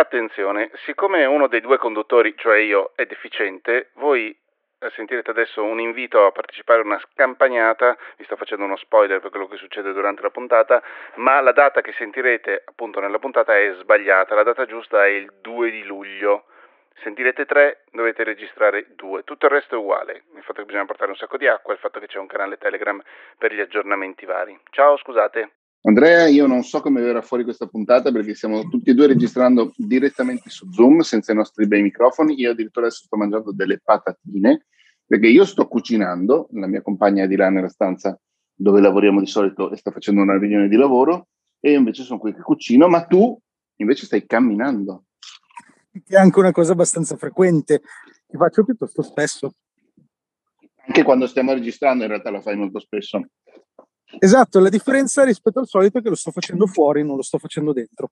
Attenzione, siccome uno dei due conduttori, cioè io, è deficiente, voi eh, sentirete adesso un invito a partecipare a una scampagnata, vi sto facendo uno spoiler per quello che succede durante la puntata, ma la data che sentirete appunto nella puntata è sbagliata, la data giusta è il 2 di luglio. Sentirete tre, dovete registrare due, tutto il resto è uguale, il fatto che bisogna portare un sacco di acqua, il fatto che c'è un canale Telegram per gli aggiornamenti vari. Ciao, scusate. Andrea, io non so come verrà fuori questa puntata perché stiamo tutti e due registrando direttamente su Zoom senza i nostri bei microfoni. Io addirittura adesso sto mangiando delle patatine perché io sto cucinando, la mia compagna è di là nella stanza dove lavoriamo di solito e sta facendo una riunione di lavoro e io invece sono qui che cucino, ma tu invece stai camminando. Che è anche una cosa abbastanza frequente, che faccio piuttosto spesso. Anche quando stiamo registrando in realtà la fai molto spesso. Esatto, la differenza rispetto al solito è che lo sto facendo fuori, non lo sto facendo dentro.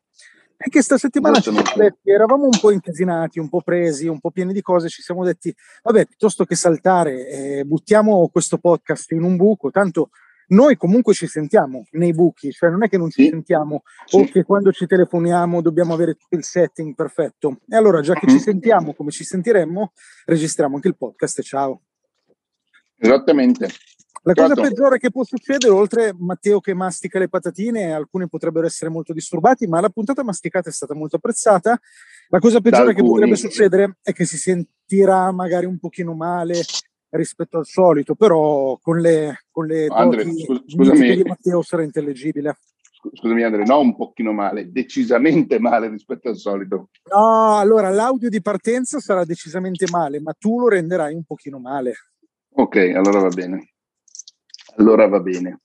E che sta settimana ci siamo detti, eravamo un po' incasinati, un po' presi, un po' pieni di cose, ci siamo detti, vabbè, piuttosto che saltare, eh, buttiamo questo podcast in un buco, tanto noi comunque ci sentiamo nei buchi, cioè non è che non ci sì. sentiamo sì. o che quando ci telefoniamo dobbiamo avere tutto il setting perfetto. E allora, già che uh-huh. ci sentiamo come ci sentiremmo, registriamo anche il podcast ciao. Esattamente. La cosa certo. peggiore che può succedere, oltre Matteo che mastica le patatine, alcuni potrebbero essere molto disturbati, ma la puntata masticata è stata molto apprezzata. La cosa peggiore che potrebbe succedere è che si sentirà magari un pochino male rispetto al solito, però con le, con le Andre, doti scusami, di Matteo sarà intellegibile. Scusami Andrea, no un pochino male, decisamente male rispetto al solito. No, allora l'audio di partenza sarà decisamente male, ma tu lo renderai un pochino male. Ok, allora va bene. Allora va bene.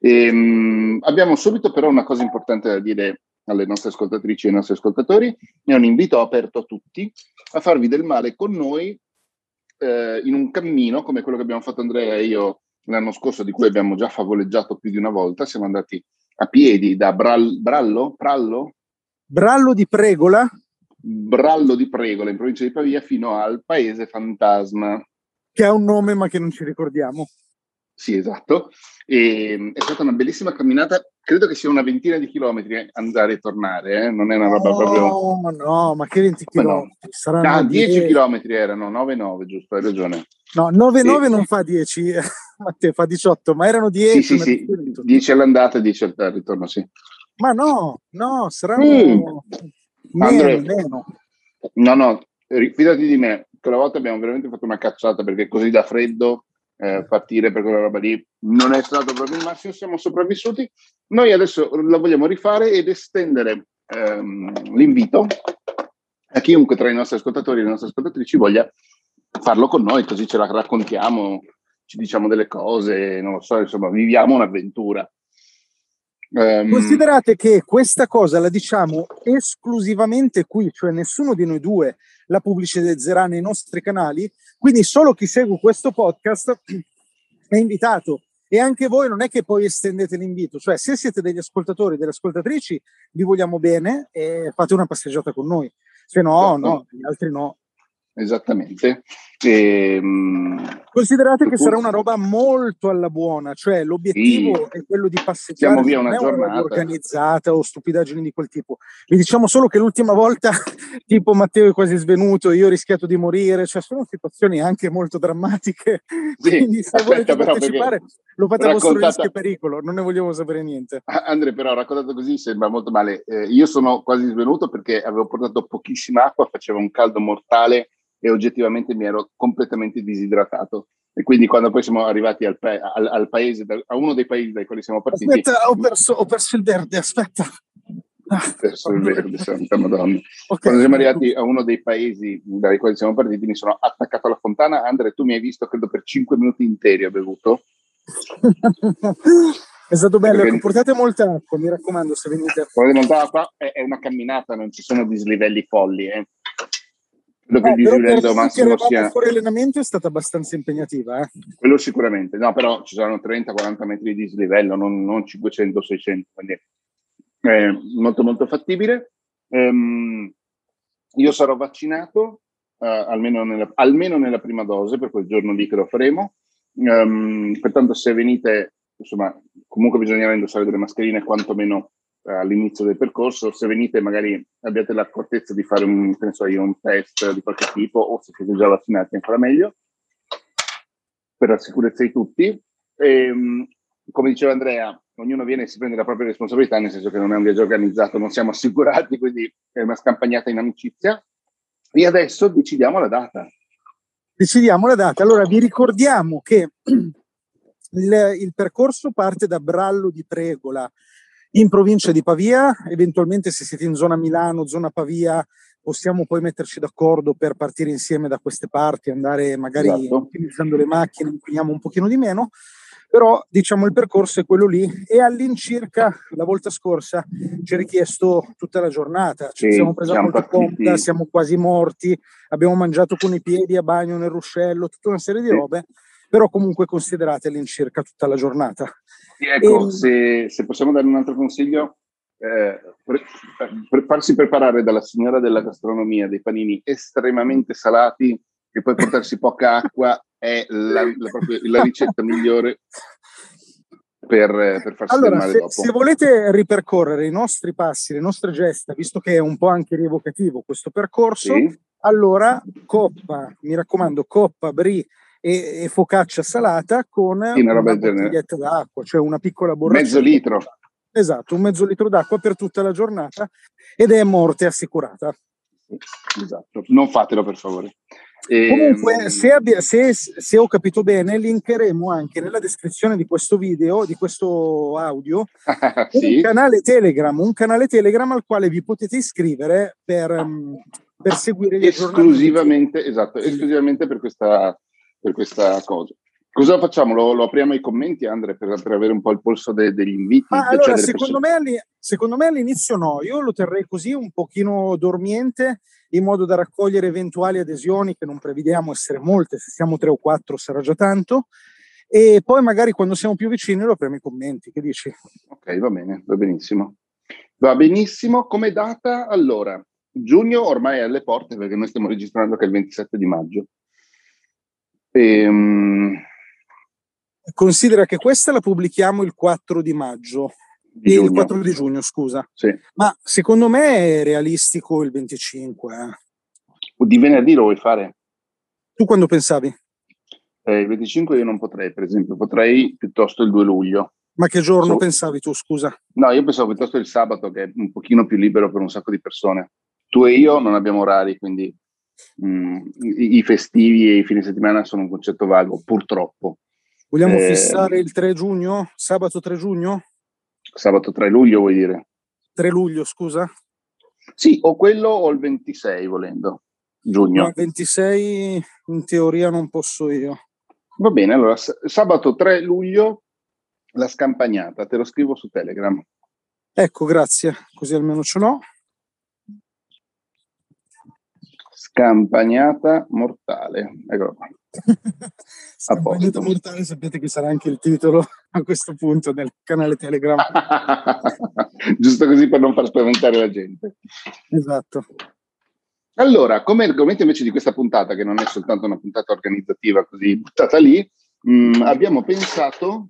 Ehm, abbiamo subito però una cosa importante da dire alle nostre ascoltatrici e ai nostri ascoltatori. È un invito aperto a tutti a farvi del male con noi eh, in un cammino come quello che abbiamo fatto Andrea e io l'anno scorso, di cui abbiamo già favoleggiato più di una volta. Siamo andati a piedi da Bral, Brallo, Prallo? Brallo di Pregola. Brallo di Pregola, in provincia di Pavia, fino al paese fantasma. Che ha un nome ma che non ci ricordiamo. Sì, esatto. E, ehm, è stata una bellissima camminata, credo che sia una ventina di chilometri andare e tornare, eh? non è una roba no, proprio... No, no, ma che 20 chilometri? No. Saranno ah, 10 10 chilometri erano, 9-9, giusto, hai ragione. No, 9-9 sì. non fa 10, Matteo fa 18, ma erano 10. Sì, sì, sì, 10 all'andata e 10 al ritorno, sì. Ma no, no, saranno mm. meno, Andre, meno. No, no, fidati di me, quella volta abbiamo veramente fatto una cacciata perché così da freddo eh, partire per quella roba lì non è stato proprio il massimo, siamo sopravvissuti. Noi adesso la vogliamo rifare ed estendere ehm, l'invito a chiunque tra i nostri ascoltatori e le nostre ascoltatrici voglia farlo con noi, così ce la raccontiamo, ci diciamo delle cose, non lo so, insomma, viviamo un'avventura. Um, Considerate che questa cosa la diciamo esclusivamente qui, cioè nessuno di noi due la pubblicizzerà nei nostri canali, quindi solo chi segue questo podcast è invitato. E anche voi non è che poi estendete l'invito, cioè se siete degli ascoltatori, delle ascoltatrici, vi vogliamo bene e fate una passeggiata con noi. Se no, no, gli altri no. Esattamente. E, ehm, Considerate che sarà una roba molto alla buona, cioè l'obiettivo sì, è quello di passeggiare via una giornata organizzata o stupidaggini di quel tipo. Vi diciamo solo che l'ultima volta, tipo Matteo è quasi svenuto, io ho rischiato di morire, cioè sono situazioni anche molto drammatiche. Sì, Quindi se aspetta, volete partecipare, lo fate a vostro rischio e pericolo, non ne vogliamo sapere niente. Andre, però raccontato così sembra molto male. Eh, io sono quasi svenuto perché avevo portato pochissima acqua, faceva un caldo mortale e oggettivamente mi ero completamente disidratato. E quindi quando poi siamo arrivati al, pa- al, al paese, a uno dei paesi dai quali siamo partiti... Aspetta, ho perso, ho perso il verde, aspetta. Ho perso il verde, santa madonna. Okay. Quando siamo arrivati a uno dei paesi dai quali siamo partiti mi sono attaccato alla fontana. Andre, tu mi hai visto, credo, per 5 minuti interi ho bevuto. È stato bello, Perché... portate molta acqua, mi raccomando, se venite. Portate molta acqua, è, una camminata, non ci sono dislivelli folli, eh credo che il dislivello massimo sia... fuori allenamento è stata abbastanza impegnativa. Eh? Quello sicuramente, no, però ci saranno 30-40 metri di dislivello, non, non 500-600, quindi è molto molto fattibile. Um, io sarò vaccinato, uh, almeno, nella, almeno, nella, prima dose, per quel giorno lì che lo faremo. Um, pertanto se venite, insomma, comunque bisognerà indossare delle mascherine quantomeno all'inizio del percorso. Se venite, magari abbiate l'accortezza di fare un, penso io, un test di qualche tipo, o se siete già vaccinati, ancora meglio, per la sicurezza di tutti. E, ehm, come diceva Andrea, ognuno viene e si prende la propria responsabilità, nel senso che non è un viaggio organizzato, non siamo assicurati, quindi è una scampagnata in amicizia. E adesso decidiamo la data. Decidiamo la data. Allora vi ricordiamo che il, il percorso parte da Brallo di Pregola in provincia di Pavia, eventualmente se siete in zona Milano, zona Pavia, possiamo poi metterci d'accordo per partire insieme da queste parti, andare magari esatto. utilizzando le macchine, inquiniamo un pochino di meno però diciamo il percorso è quello lì e all'incirca la volta scorsa ci è richiesto tutta la giornata, ci sì, siamo presi molto conta, siamo quasi morti, abbiamo mangiato con i piedi a bagno nel ruscello, tutta una serie di sì. robe, però comunque considerate all'incirca tutta la giornata. Sì, ecco, e, se, se, possiamo dare un altro consiglio, eh, per farsi preparare dalla signora della gastronomia dei panini estremamente salati e poi portarsi poca acqua è la, la, la ricetta migliore per, per farsi allora, se, dopo. Se volete ripercorrere i nostri passi, le nostre gesta, visto che è un po' anche rievocativo questo percorso, sì. allora coppa, mi raccomando, coppa, brie e, e focaccia salata con sì, una, una bottiglietta d'acqua, cioè una piccola borraccia. Mezzo litro. Esatto, un mezzo litro d'acqua per tutta la giornata ed è morte assicurata. Esatto, non fatelo per favore. E... Comunque, ehm, se, abbia, se, se, ho capito bene, linkeremo anche nella descrizione di questo video, di questo audio, sì. un canale Telegram, un canale Telegram al quale vi potete iscrivere per, mm, per seguire gli esclusivamente, esatto, esclusivamente per questa, per questa cosa. Cosa facciamo? Lo, lo, apriamo ai commenti, Andre, per, per, avere un po' il polso de, degli inviti? Ah, allora, secondo me, secondo me, all'inizio no, io lo terrei così un pochino dormiente in modo da raccogliere eventuali adesioni che non prevediamo essere molte, se siamo tre o quattro sarà già tanto, e poi magari quando siamo più vicini lo apriamo i commenti, che dici? Ok, va bene, va benissimo. Va benissimo, come data allora? Giugno ormai è alle porte perché noi stiamo registrando che è il 27 di maggio. Ehm Considera che questa la pubblichiamo il 4 di maggio. Di il 4 di giugno, scusa. Sì. Ma secondo me è realistico il 25. Eh. Di venerdì lo vuoi fare? Tu quando pensavi? Eh, il 25 io non potrei, per esempio, potrei piuttosto il 2 luglio. Ma che giorno so... pensavi tu, scusa? No, io pensavo piuttosto il sabato, che è un pochino più libero per un sacco di persone. Tu e io non abbiamo orari, quindi mh, mm, i, i festivi e i fine settimana sono un concetto vago, purtroppo. Vogliamo eh, fissare il 3 giugno? Sabato 3 giugno? Sabato 3 luglio vuoi dire? 3 luglio, scusa? Sì, o quello o il 26 volendo, giugno. il 26 in teoria non posso io. Va bene, allora sabato 3 luglio la scampagnata, te lo scrivo su Telegram. Ecco, grazie, così almeno ce l'ho. Scampagnata mortale. Eccolo qua. Scampagnata mortale, sapete che sarà anche il titolo a questo punto del canale Telegram. Giusto così per non far spaventare la gente. Esatto. Allora, come argomento invece di questa puntata, che non è soltanto una puntata organizzativa così buttata lì, mh, mm, abbiamo pensato,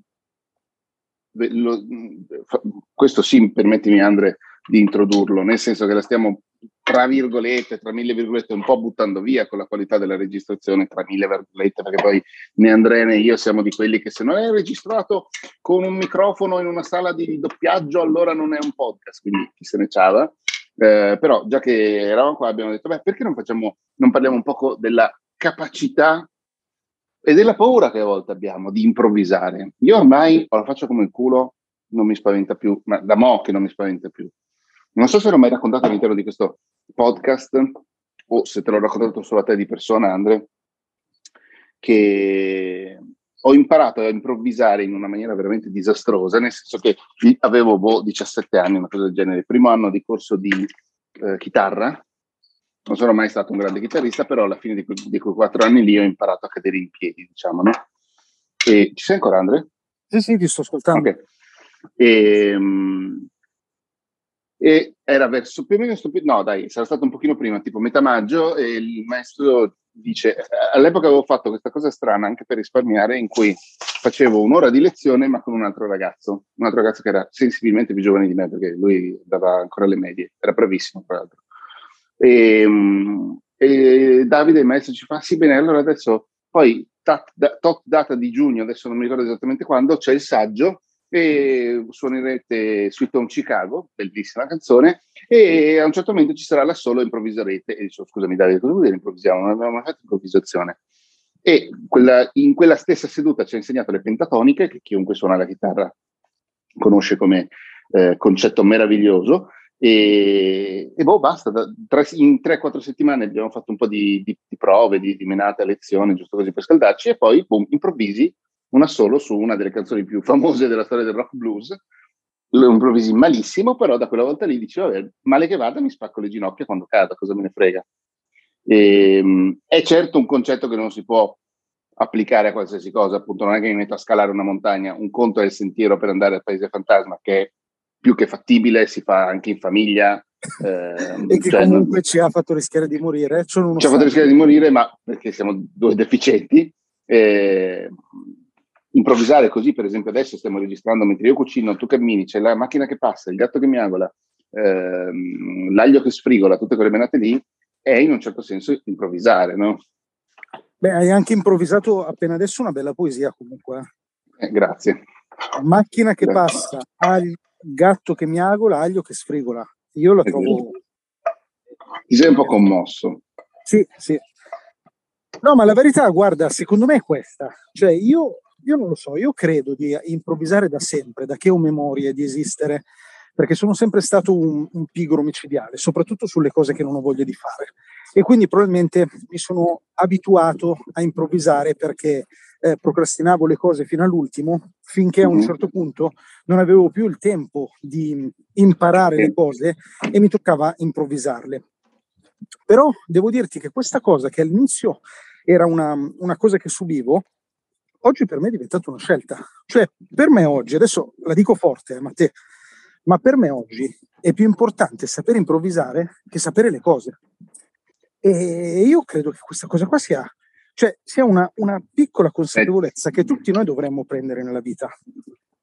lo, questo sì, permettimi Andre di introdurlo, nel senso che la stiamo tra virgolette, tra mille virgolette, un po' buttando via con la qualità della registrazione, tra mille virgolette, perché poi né Andrea né io siamo di quelli che se non è registrato con un microfono in una sala di doppiaggio, allora non è un podcast, quindi chi se ne ciava. Eh, però già che eravamo qua abbiamo detto, beh, perché non, facciamo, non parliamo un po' della capacità e della paura che a volte abbiamo di improvvisare. Io ormai la faccio come il culo, non mi spaventa più, ma da mo' che non mi spaventa più. Non so se l'ho mai raccontato all'interno di questo podcast o se te l'ho raccontato solo a te di persona, Andre, che ho imparato a improvvisare in una maniera veramente disastrosa, nel senso che avevo boh, 17 anni, una cosa del genere, primo anno di corso di eh, chitarra, non sono mai stato un grande chitarrista, però alla fine di, que- di quei quattro anni lì ho imparato a cadere in piedi, diciamo, no? E, ci sei ancora, Andre? Sì, sì, ti sto ascoltando. Okay. E, um, e era verso più o meno stupido, no dai, sarà stato un pochino prima, tipo metà maggio, e il maestro dice, all'epoca avevo fatto questa cosa strana anche per risparmiare in cui facevo un'ora di lezione ma con un altro ragazzo, un altro ragazzo che era sensibilmente più giovane di me perché lui dava ancora le medie, era bravissimo tra l'altro. E, ehm, e Davide, il maestro, ci fa, sì bene, allora adesso poi tot data di giugno, adesso non mi ricordo esattamente quando, c'è il saggio e suonerete Sweet Home Chicago, bellissima canzone, e a un certo momento ci sarà la solo improvviserete. E dicevo, scusami Davide, cosa vuol dire improvvisiamo? Non abbiamo mai fatto improvvisazione. E quella, in quella stessa seduta ci ha insegnato le pentatoniche, che chiunque suona la chitarra conosce come eh, concetto meraviglioso, e, e boh, basta, da, tra, in 3-4 settimane abbiamo fatto un po' di, di, di prove, di, di menate a lezione, giusto così per scaldarci, e poi boom, improvvisi una solo su una delle canzoni più famose della storia del rock blues. Lo improvvisi malissimo, però da quella volta lì vabbè, male che vada, mi spacco le ginocchia quando cado, cosa me ne frega. E, ehm, è certo un concetto che non si può applicare a qualsiasi cosa, appunto non è che mi metto a scalare una montagna, un conto è il sentiero per andare al Paese Fantasma, che è più che fattibile, si fa anche in famiglia. Eh, e che cioè, comunque non... ci ha fatto rischiare di morire. ci ha fatto rischiare di morire, ma perché siamo due deficienti. Eh, improvvisare così, per esempio adesso stiamo registrando mentre io cucino, tu cammini, c'è la macchina che passa, il gatto che miagola, ehm, l'aglio che sfrigola, tutte quelle menate lì, è in un certo senso improvvisare, no? Beh, hai anche improvvisato appena adesso una bella poesia comunque. Eh, grazie. Macchina che grazie. passa, al gatto che miagola, aglio che sfrigola. Io la trovo... Ti sei un po' commosso. Sì, sì. No, ma la verità, guarda, secondo me è questa. Cioè, io io non lo so, io credo di improvvisare da sempre, da che ho memoria di esistere, perché sono sempre stato un, un pigro micidiale, soprattutto sulle cose che non ho voglia di fare. E quindi probabilmente mi sono abituato a improvvisare perché eh, procrastinavo le cose fino all'ultimo, finché a un mm-hmm. certo punto non avevo più il tempo di imparare le cose e mi toccava improvvisarle. Però devo dirti che questa cosa che all'inizio era una, una cosa che subivo, oggi per me è diventata una scelta. Cioè, per me oggi, adesso la dico forte, eh, Matteo, ma per me oggi è più importante sapere improvvisare che sapere le cose. E io credo che questa cosa qua sia, cioè, sia una, una piccola consapevolezza che tutti noi dovremmo prendere nella vita.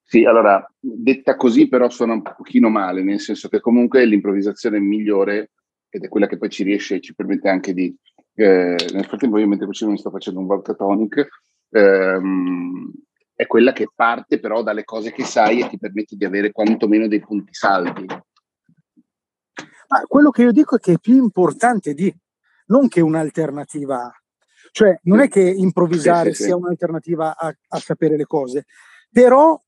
Sì, allora, detta così però suona un pochino male, nel senso che comunque l'improvvisazione migliore, ed è quella che poi ci riesce e ci permette anche di... Eh, nel frattempo io mentre cucino mi sto facendo un vodka tonic, ehm, è quella che parte però dalle cose che sai e ti permette di avere quantomeno dei punti saldi. Ma quello che io dico è che è più importante di, non che un'alternativa, cioè non è che improvvisare sì, sì, sia sì. un'alternativa a, a sapere le cose, però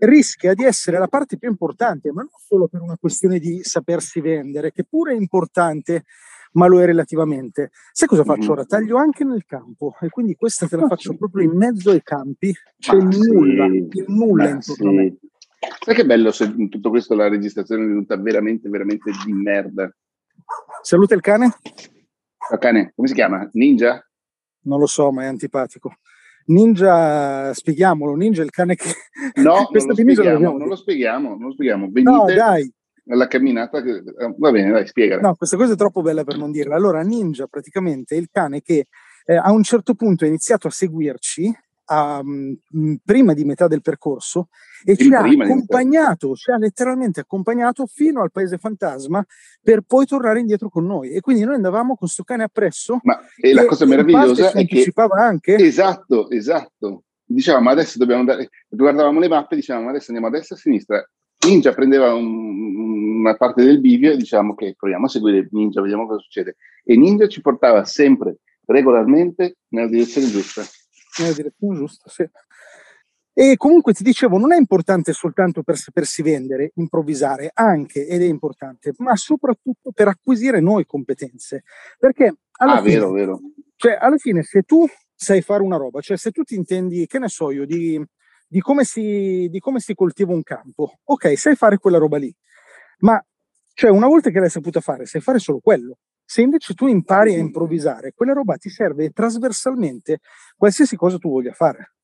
rischia di essere la parte più importante, ma non solo per una questione di sapersi vendere, che pure è importante, ma lo è relativamente. Sai cosa faccio mm-hmm. ora? Taglio anche nel campo e quindi questa te la faccio proprio in mezzo ai campi, c'è sì, nulla, il nulla intorno a me. Sai che bello se in tutto questo la registrazione è venuta veramente, veramente di merda. Saluta il cane. Il cane, come si chiama? Ninja? Non lo so, ma è antipatico. Ninja, spieghiamolo, Ninja è il cane che... No, non lo, spieghiamo, non lo spieghiamo, non lo spieghiamo. Venite, no, dai, la camminata. Che, eh, va bene, dai, spiega. No, questa cosa è troppo bella per non dirla. Allora, Ninja praticamente è il cane che eh, a un certo punto ha iniziato a seguirci mm, prima di metà del percorso e ci ha accompagnato, ci ha letteralmente accompagnato fino al paese fantasma per poi tornare indietro con noi. E quindi noi andavamo con questo cane appresso. Ma e la cosa meravigliosa è che anche. Esatto, esatto. Ma adesso dobbiamo andare, guardavamo le mappe, diciamo, ma adesso andiamo a destra e a sinistra Ninja prendeva un, una parte del bivio e diciamo che proviamo a seguire Ninja, vediamo cosa succede. E Ninja ci portava sempre, regolarmente, nella direzione giusta. Nella direzione giusta, sì. E comunque ti dicevo, non è importante soltanto per sapersi vendere, improvvisare, anche, ed è importante, ma soprattutto per acquisire noi competenze. Perché alla, ah, fine, vero, vero. Cioè, alla fine, se tu sai fare una roba, cioè se tu ti intendi, che ne so io, di di come, si, di come si coltiva un campo. Ok, sai fare quella roba lì, ma cioè una volta che l'hai saputa fare, sai fare solo quello. Se invece tu impari a improvvisare, quella roba ti serve trasversalmente qualsiasi cosa tu voglia fare.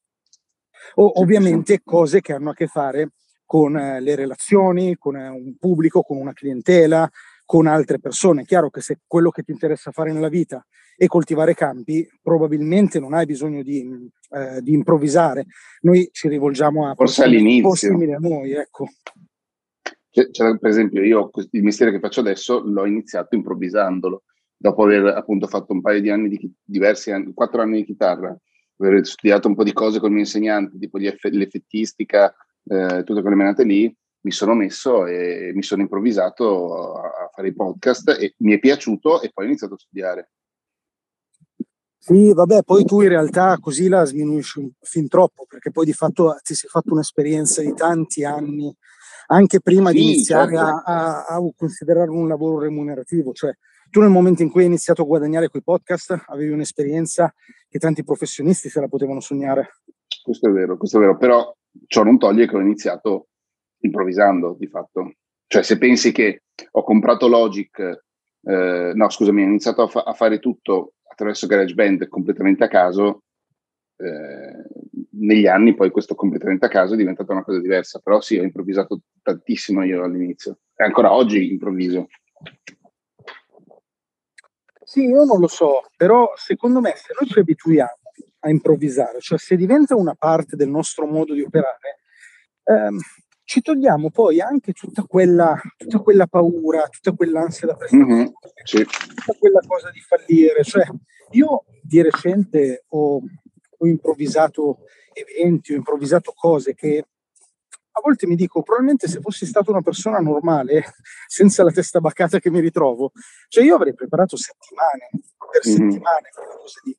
O ovviamente cose che hanno a che fare con eh, le relazioni, con eh, un pubblico, con una clientela, con altre persone. È chiaro che se quello che ti interessa fare nella vita e coltivare campi, probabilmente non hai bisogno di, eh, di improvvisare. Noi ci rivolgiamo a Forse all'inizio. simili a noi, ecco. C'è, per esempio, io il mestiere che faccio adesso l'ho iniziato improvvisandolo, dopo aver appunto fatto un paio di anni di diversi anni, quattro anni di chitarra, aver studiato un po' di cose con il mio insegnante, tipo l'effettistica, eh, tutte quelle menate lì, mi sono messo e mi sono improvvisato a fare i podcast e mi è piaciuto e poi ho iniziato a studiare. Sì, vabbè, poi tu in realtà così la sminuisci fin troppo, perché poi di fatto ti sei fatto un'esperienza di tanti anni, anche prima sì, di iniziare certo. a, a, a, considerare un lavoro remunerativo. Cioè, tu nel momento in cui hai iniziato a guadagnare quei podcast, avevi un'esperienza che tanti professionisti se la potevano sognare. Questo è vero, questo è vero, però ciò non toglie che ho iniziato improvvisando, di fatto. Cioè, se pensi che ho comprato Logic, eh, no, scusami, ho iniziato a, fa- a fare tutto attraverso GarageBand completamente a caso, eh, negli anni poi questo completamente a caso è diventata una cosa diversa, però sì, ho improvvisato tantissimo io all'inizio e ancora oggi improvviso. Sì, io non lo so, però secondo me se noi ci abituiamo a improvvisare, cioè se diventa una parte del nostro modo di operare, ehm, ci togliamo poi anche tutta quella, tutta quella paura, tutta quell'ansia da prestazione, mm-hmm, sì. tutta quella cosa di fallire. Cioè, io di recente ho, ho improvvisato eventi, ho improvvisato cose che a volte mi dico, probabilmente se fossi stata una persona normale, senza la testa baccata che mi ritrovo, cioè io avrei preparato settimane, per mm-hmm. settimane, quelle cose lì.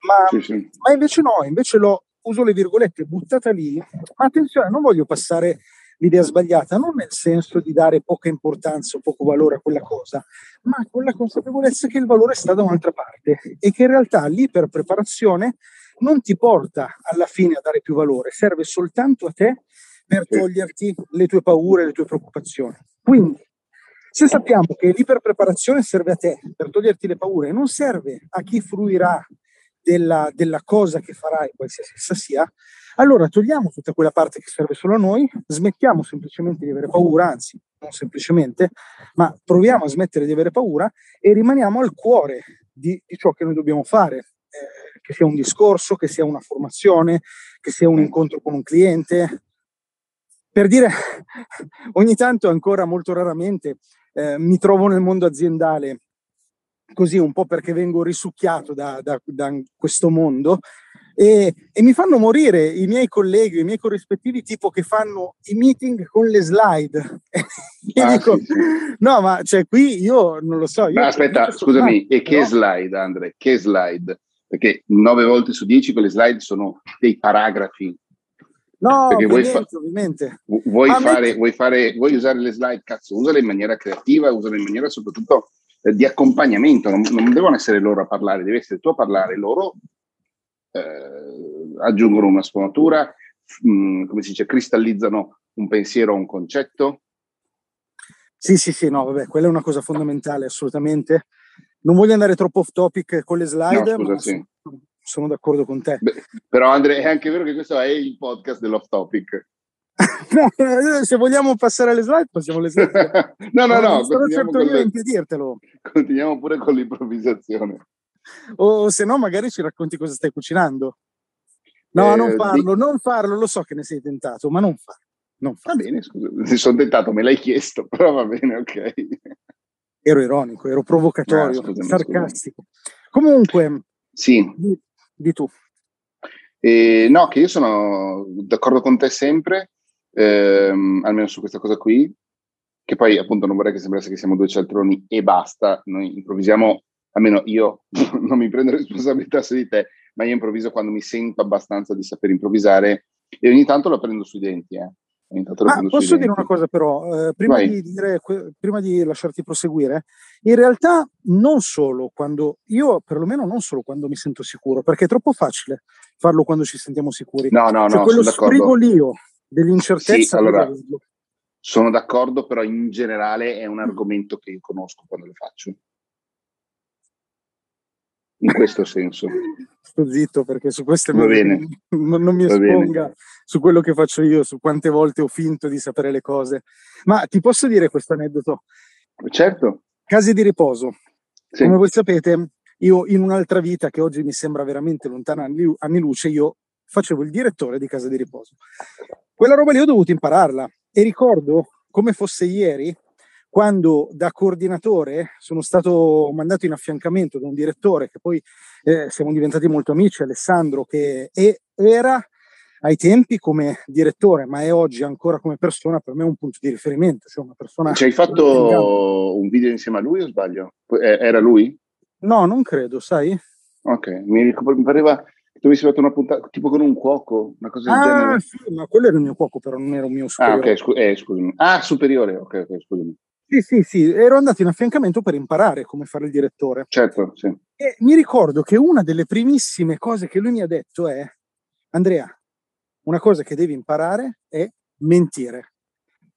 Ma, sì, sì. ma invece no, invece l'ho, uso le virgolette, buttata lì. Ma attenzione, non voglio passare l'idea sbagliata, non nel senso di dare poca importanza o poco valore a quella cosa, ma con la consapevolezza che il valore sta da un'altra parte e che in realtà l'iperpreparazione non ti porta alla fine a dare più valore, serve soltanto a te per toglierti le tue paure, le tue preoccupazioni. Quindi, se sappiamo che l'iperpreparazione serve a te per toglierti le paure, non serve a chi fruirà della, della cosa che farai, qualsiasi essa sia, allora togliamo tutta quella parte che serve solo a noi, smettiamo semplicemente di avere paura, anzi non semplicemente, ma proviamo a smettere di avere paura e rimaniamo al cuore di, di ciò che noi dobbiamo fare, eh, che sia un discorso, che sia una formazione, che sia un incontro con un cliente. Per dire, ogni tanto, ancora molto raramente, eh, mi trovo nel mondo aziendale così un po' perché vengo risucchiato da, da, da questo mondo e, e, mi fanno morire i miei colleghi, i miei corrispettivi tipo che fanno i meeting con le slide. e ah, dico, sì, sì. no, ma cioè qui io non lo so. ma aspetta, scusami, e che slide, Andre? Che slide? Perché nove volte su dieci quelle slide sono dei paragrafi. No, Perché vuoi, fa- ovviamente. Vuoi, fare, vuoi, fare, vuoi usare le slide, cazzo, usale in maniera creativa, usale in maniera soprattutto eh, di accompagnamento, non, non, devono essere loro a parlare, devi essere tu a parlare, loro eh, aggiungono una sfumatura, mh, mm, come si dice, cristallizzano un pensiero o un concetto. Sì, sì, sì, no, vabbè, quella è una cosa fondamentale, assolutamente. Non voglio andare troppo off topic con le slide, no, scusa, sì. sono, sono, d'accordo con te. Beh, però Andre, è anche vero che questo è il podcast dell'off topic. se vogliamo passare alle slide, passiamo alle slide. no, no, no. Sono certo io a impedirtelo. Continuiamo pure con l'improvvisazione. O se no, magari ci racconti cosa stai cucinando. No, eh, non farlo, di... non farlo, lo so che ne sei tentato, ma non farlo. Non farlo. Va bene, scusa, mi sono tentato, me l'hai chiesto, però va bene, ok. Ero ironico, ero provocatorio, ah, scusami, sarcastico. Comunque, sì. Di, di tu. Eh, no, che io sono d'accordo con te sempre, ehm, almeno su questa cosa qui, che poi appunto non vorrei che sembrasse che siamo due cialtroni e basta, noi improvvisiamo, almeno io non mi prendo responsabilità su di te, ma io improvviso quando mi sento abbastanza di saper improvvisare e ogni tanto lo prendo sui denti. Eh. Ah, posso dire una cosa però, eh, prima, di dire, prima, di lasciarti proseguire, in realtà non solo quando, io perlomeno non solo quando mi sento sicuro, perché è troppo facile farlo quando ci sentiamo sicuri. No, no, cioè, no. Quello sprigolio dell'incertezza. Sì, allora, sono d'accordo, però in generale è un argomento che io conosco quando lo faccio in questo senso. Sto zitto perché su queste Va bene. Non, non mi esponga su quello che faccio io, su quante volte ho finto di sapere le cose. Ma ti posso dire questo aneddoto? Certo. Case di riposo. Sì. Come voi sapete, io in un'altra vita che oggi mi sembra veramente lontana anni luce, io facevo il direttore di casa di riposo. Quella roba lì ho dovuto impararla e ricordo come fosse ieri quando da coordinatore sono stato mandato in affiancamento da un direttore che poi eh, siamo diventati molto amici, Alessandro, che era ai tempi come direttore, ma è oggi ancora come persona per me un punto di riferimento. Cioè una persona Ci hai fatto un video insieme a lui o sbaglio? Era lui? No, non credo, sai? Ok, mi, mi pareva che tu avessi fatto una puntata tipo con un cuoco, una cosa del ah, genere. Sì, ma quello era il mio cuoco, però non era un mio superiore. Ah, ok, scu- eh, scusami. Ah, superiore, ok, ok, scusami. Sì, sì, sì, ero andato in affiancamento per imparare come fare il direttore. Certo, sì. E mi ricordo che una delle primissime cose che lui mi ha detto è, Andrea, una cosa che devi imparare è mentire.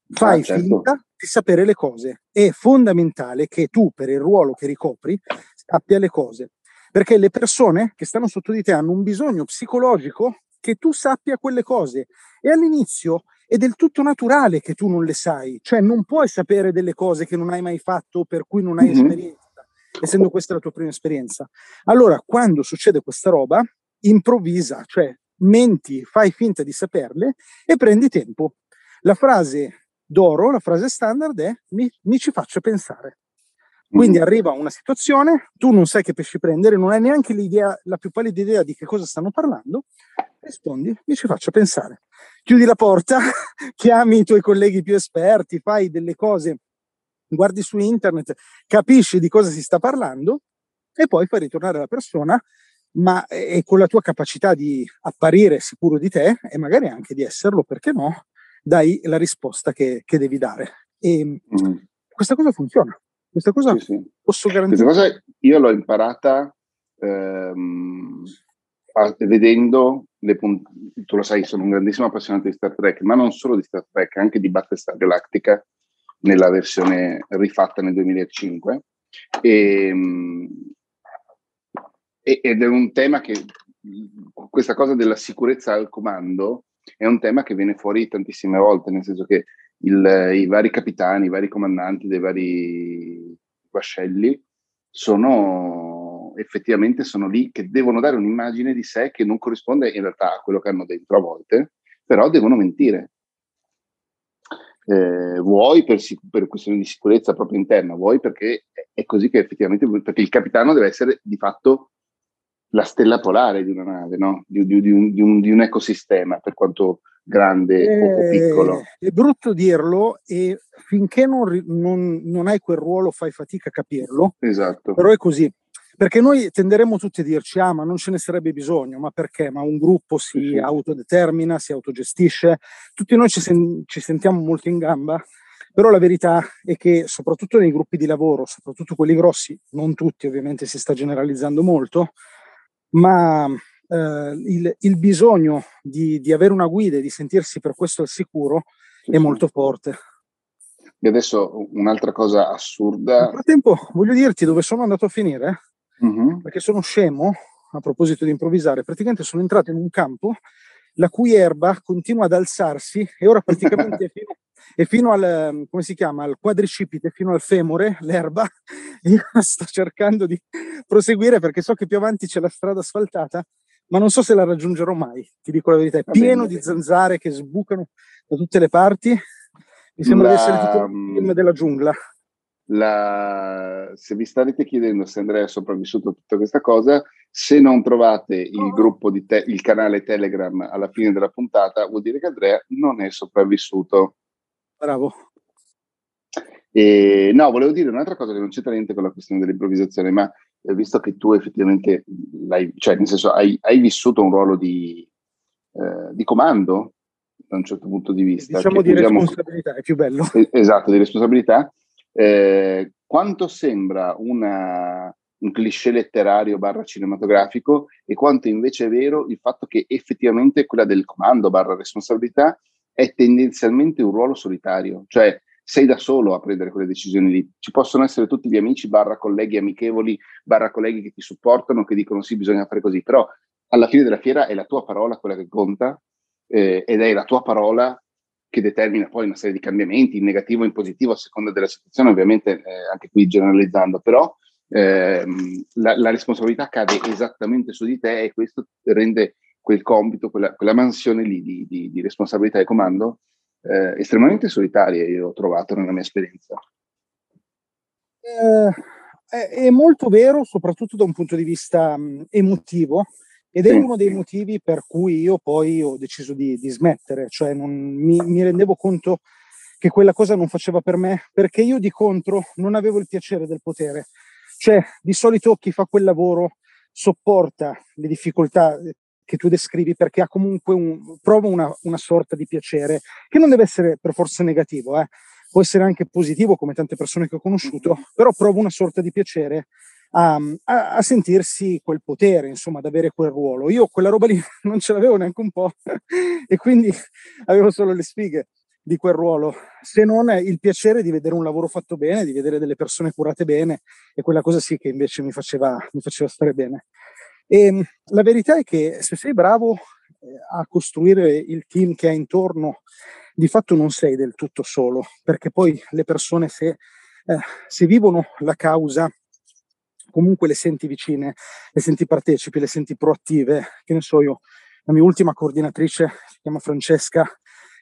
Fai ah, certo. finta di sapere le cose. È fondamentale che tu, per il ruolo che ricopri, sappia le cose. Perché le persone che stanno sotto di te hanno un bisogno psicologico che tu sappia quelle cose. E all'inizio è del tutto naturale che tu non le sai, cioè non puoi sapere delle cose che non hai mai fatto, per cui non hai mm-hmm. esperienza, essendo questa la tua prima esperienza. Allora, quando succede questa roba, improvvisa, cioè menti, fai finta di saperle e prendi tempo. La frase d'oro, la frase standard è mi, mi ci faccia pensare. Quindi mm-hmm. arriva una situazione, tu non sai che pesci prendere, non hai neanche l'idea, la più pallida idea di che cosa stanno parlando, rispondi, mi ci faccia pensare. Chiudi la porta, chiami i tuoi colleghi più esperti, fai delle cose, guardi su internet, capisci di cosa si sta parlando e poi fai ritornare la persona ma e con la tua capacità di apparire sicuro di te e magari anche di esserlo, perché no, dai la risposta che, che devi dare. E mm. questa cosa funziona. Questa cosa sì, sì. posso garantire. Questa cosa io l'ho imparata ehm, vedendo le. Tu lo sai, sono un grandissimo appassionato di Star Trek, ma non solo di Star Trek, anche di Battlestar Galactica nella versione rifatta nel 2005. E, ehm, ed è un tema che questa cosa della sicurezza al comando è un tema che viene fuori tantissime volte, nel senso che il, i vari capitani, i vari comandanti dei vari vascelli sono effettivamente sono lì che devono dare un'immagine di sé che non corrisponde in realtà a quello che hanno dentro a volte, però devono mentire. Eh, vuoi per, per, questioni di sicurezza proprio interna, vuoi perché è così che effettivamente, perché il capitano deve essere di fatto la stella polare di una nave, no? di, di, di, un, un, di, un, ecosistema, per quanto grande eh, o piccolo. È brutto dirlo e finché non, non, non, hai quel ruolo fai fatica a capirlo, esatto. però è così. Perché noi tenderemo tutti a dirci, ah ma non ce ne sarebbe bisogno, ma perché? Ma un gruppo si sì. autodetermina, si autogestisce, tutti noi ci, sen- ci sentiamo molto in gamba, però la verità è che soprattutto nei gruppi di lavoro, soprattutto quelli grossi, non tutti ovviamente si sta generalizzando molto, ma eh, il, il, bisogno di, di, avere una guida e di sentirsi per questo al sicuro sì, è molto forte. E adesso un'altra cosa assurda. Nel frattempo voglio dirti dove sono andato a finire, uh-huh. perché sono scemo, a proposito di improvvisare, praticamente sono entrato in un campo la cui erba continua ad alzarsi e ora praticamente fino, è fino al, come si chiama, al quadricipite, fino al femore, l'erba. Io sto cercando di proseguire perché so che più avanti c'è la strada asfaltata, ma non so se la raggiungerò mai, ti dico la verità. È pieno di zanzare che sbucano da tutte le parti. Mi sembra la... di essere tutto il film della giungla. La... Se vi starete chiedendo se Andrea è sopravvissuto a tutta questa cosa, se non trovate il gruppo di te- il canale Telegram alla fine della puntata, vuol dire che Andrea non è sopravvissuto. Bravo. E, no, volevo dire un'altra cosa che non c'entra niente con la questione dell'improvvisazione, ma eh, visto che tu effettivamente l'hai, cioè nel senso hai, hai vissuto un ruolo di, eh, di, comando da un certo punto di vista. Diciamo di usiamo, responsabilità, è più bello. esatto, di responsabilità. Eh, quanto sembra una, un cliché letterario barra cinematografico e quanto invece è vero il fatto che effettivamente quella del comando barra responsabilità è tendenzialmente un ruolo solitario, cioè sei da solo a prendere quelle decisioni lì. Ci possono essere tutti gli amici, barra colleghi amichevoli, barra colleghi che ti supportano, che dicono sì, bisogna fare così, però alla fine della fiera è la tua parola quella che conta eh, ed è la tua parola che determina poi una serie di cambiamenti, in negativo o in positivo, a seconda della situazione, ovviamente eh, anche qui generalizzando, però ehm, la, la, responsabilità cade esattamente su di te e questo rende quel compito, quella, quella mansione lì di, di, di, responsabilità e comando eh, estremamente solitaria, io ho trovato nella mia esperienza. Eh, è, è, molto vero, soprattutto da un punto di vista mh, emotivo, ed è sì. uno dei motivi per cui io poi ho deciso di, di smettere, cioè non, mi, mi rendevo conto che quella cosa non faceva per me, perché io di contro non avevo il piacere del potere. Cioè, di solito chi fa quel lavoro sopporta le difficoltà che tu descrivi perché ha comunque un, prova una, una, sorta di piacere che non deve essere per forza negativo, eh. può essere anche positivo come tante persone che ho conosciuto, però prova una sorta di piacere a, a, a, sentirsi quel potere, insomma, ad avere quel ruolo. Io quella roba lì non ce l'avevo neanche un po' e quindi avevo solo le sfighe di quel ruolo, se non il piacere di vedere un lavoro fatto bene, di vedere delle persone curate bene e quella cosa sì che invece mi faceva, mi faceva stare bene. E ehm, la verità è che se sei bravo eh, a costruire il team che hai intorno, di fatto non sei del tutto solo, perché poi le persone se, eh, se vivono la causa comunque le senti vicine, le senti partecipi, le senti proattive, che ne so io, la mia ultima coordinatrice si chiama Francesca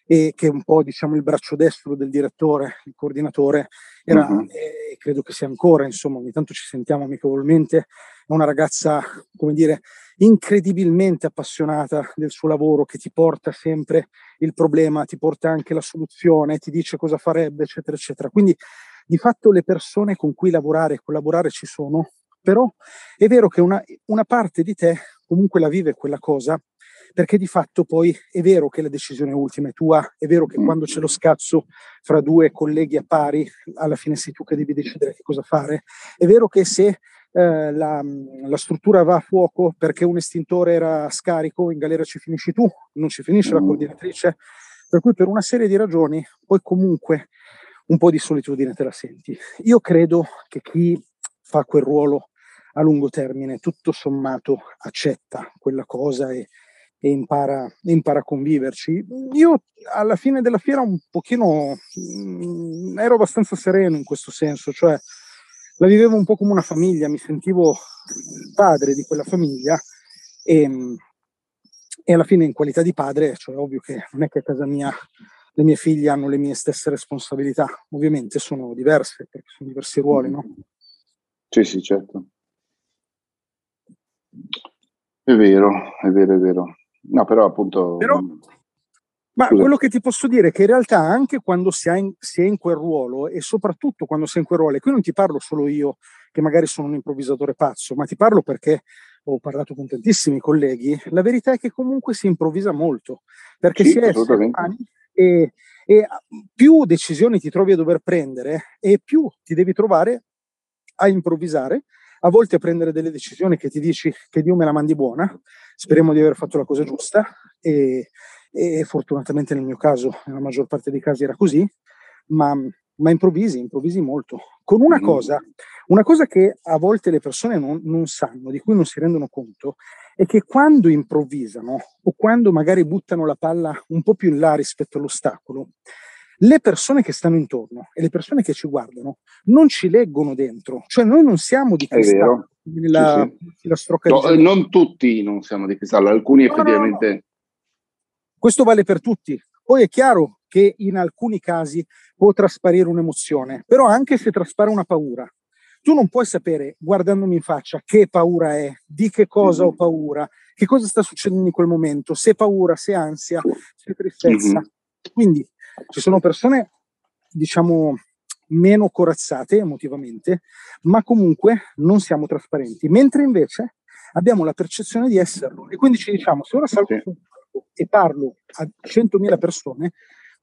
e che è un po' diciamo il braccio destro del direttore, il coordinatore, era, uh-huh. e credo che sia ancora, insomma, ogni tanto ci sentiamo amichevolmente, è una ragazza, come dire, incredibilmente appassionata del suo lavoro, che ti porta sempre il problema, ti porta anche la soluzione, ti dice cosa farebbe, eccetera, eccetera. Quindi di fatto le persone con cui lavorare e collaborare ci sono, però è vero che una, una parte di te comunque la vive quella cosa perché di fatto poi è vero che la decisione ultima è tua, è vero che quando c'è lo scazzo fra due colleghi a pari, alla fine sei tu che devi decidere che cosa fare, è vero che se eh, la, la, struttura va a fuoco perché un estintore era scarico, in galera ci finisci tu, non ci finisce la mm. coordinatrice, per cui per una serie di ragioni poi comunque un po' di solitudine te la senti. Io credo che chi fa quel ruolo a lungo termine, tutto sommato, accetta quella cosa e, e impara, impara, a conviverci. Io alla fine della fiera un pochino mh, mm, ero abbastanza sereno in questo senso, cioè la vivevo un po' come una famiglia, mi sentivo il padre di quella famiglia e, e alla fine in qualità di padre, cioè ovvio che non è che a casa mia le mie figlie hanno le mie stesse responsabilità, ovviamente sono diverse perché sono diversi ruoli, no? Sì, sì, certo. È vero, è vero, è vero. No, però appunto... Però, ma Scusa. quello che ti posso dire è che in realtà anche quando si è, in, si è in quel ruolo e soprattutto quando si è in quel ruolo, e qui non ti parlo solo io che magari sono un improvvisatore pazzo, ma ti parlo perché ho parlato con tantissimi colleghi, la verità è che comunque si improvvisa molto, perché sì, si è umani e, e più decisioni ti trovi a dover prendere e più ti devi trovare a improvvisare a volte a prendere delle decisioni che ti dici che Dio me la mandi buona, speriamo di aver fatto la cosa giusta e, e fortunatamente nel mio caso, nella maggior parte dei casi era così, ma, ma improvvisi, improvvisi molto. Con una mm. cosa, una cosa che a volte le persone non, non sanno, di cui non si rendono conto, è che quando improvvisano o quando magari buttano la palla un po' più in là rispetto all'ostacolo, le persone che stanno intorno e le persone che ci guardano non ci leggono dentro, cioè noi non siamo di cristallo. Nella, sì, sì. no, eh, non tutti non siamo di cristallo, alcuni no, effettivamente. No, no. Questo vale per tutti. Poi è chiaro che in alcuni casi può trasparire un'emozione, però anche se traspare una paura, tu non puoi sapere, guardandomi in faccia, che paura è, di che cosa mm-hmm. ho paura, che cosa sta succedendo in quel momento, se paura, se ansia, se tristezza. Mm-hmm. Quindi ci sono persone, diciamo, meno corazzate emotivamente, ma comunque non siamo trasparenti, mentre invece abbiamo la percezione di esserlo. E quindi ci diciamo, se ora salgo palco e parlo a 100.000 persone,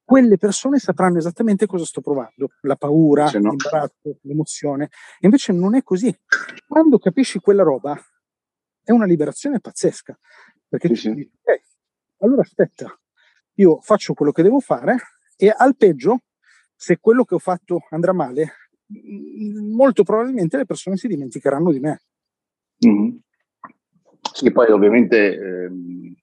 quelle persone sapranno esattamente cosa sto provando, la paura, no. l'imbarazzo, l'emozione. E invece non è così. Quando capisci quella roba, è una liberazione pazzesca, perché sì, sì. dici, ok, allora aspetta, io faccio quello che devo fare e al peggio, se quello che ho fatto andrà male, molto probabilmente le persone si dimenticheranno di me. Mm-hmm. Sì, poi ovviamente ehm,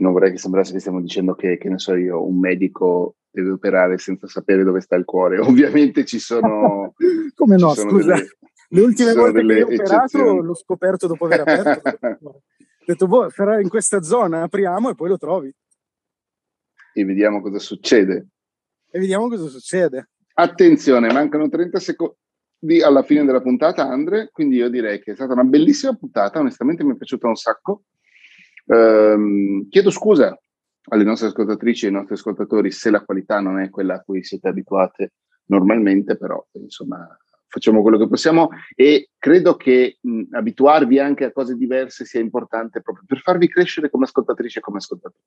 non vorrei che sembrasse che stiamo dicendo che, che ne so io, un medico deve operare senza sapere dove sta il cuore. Ovviamente ci sono... Come no, sono scusa. Delle, Le ultime volte che ho operato l'ho scoperto dopo aver aperto. ho detto, boh, in questa zona apriamo e poi lo trovi. E vediamo cosa succede. E vediamo cosa succede. Attenzione, mancano 30 secondi alla fine della puntata, Andre, quindi io direi che è stata una bellissima puntata, onestamente mi è piaciuta un sacco. Ehm, chiedo scusa alle nostre ascoltatrici e ai nostri ascoltatori se la qualità non è quella a cui siete abituate normalmente, però insomma facciamo quello che possiamo e credo che mh, abituarvi anche a cose diverse sia importante proprio per farvi crescere come ascoltatrici e come ascoltatori.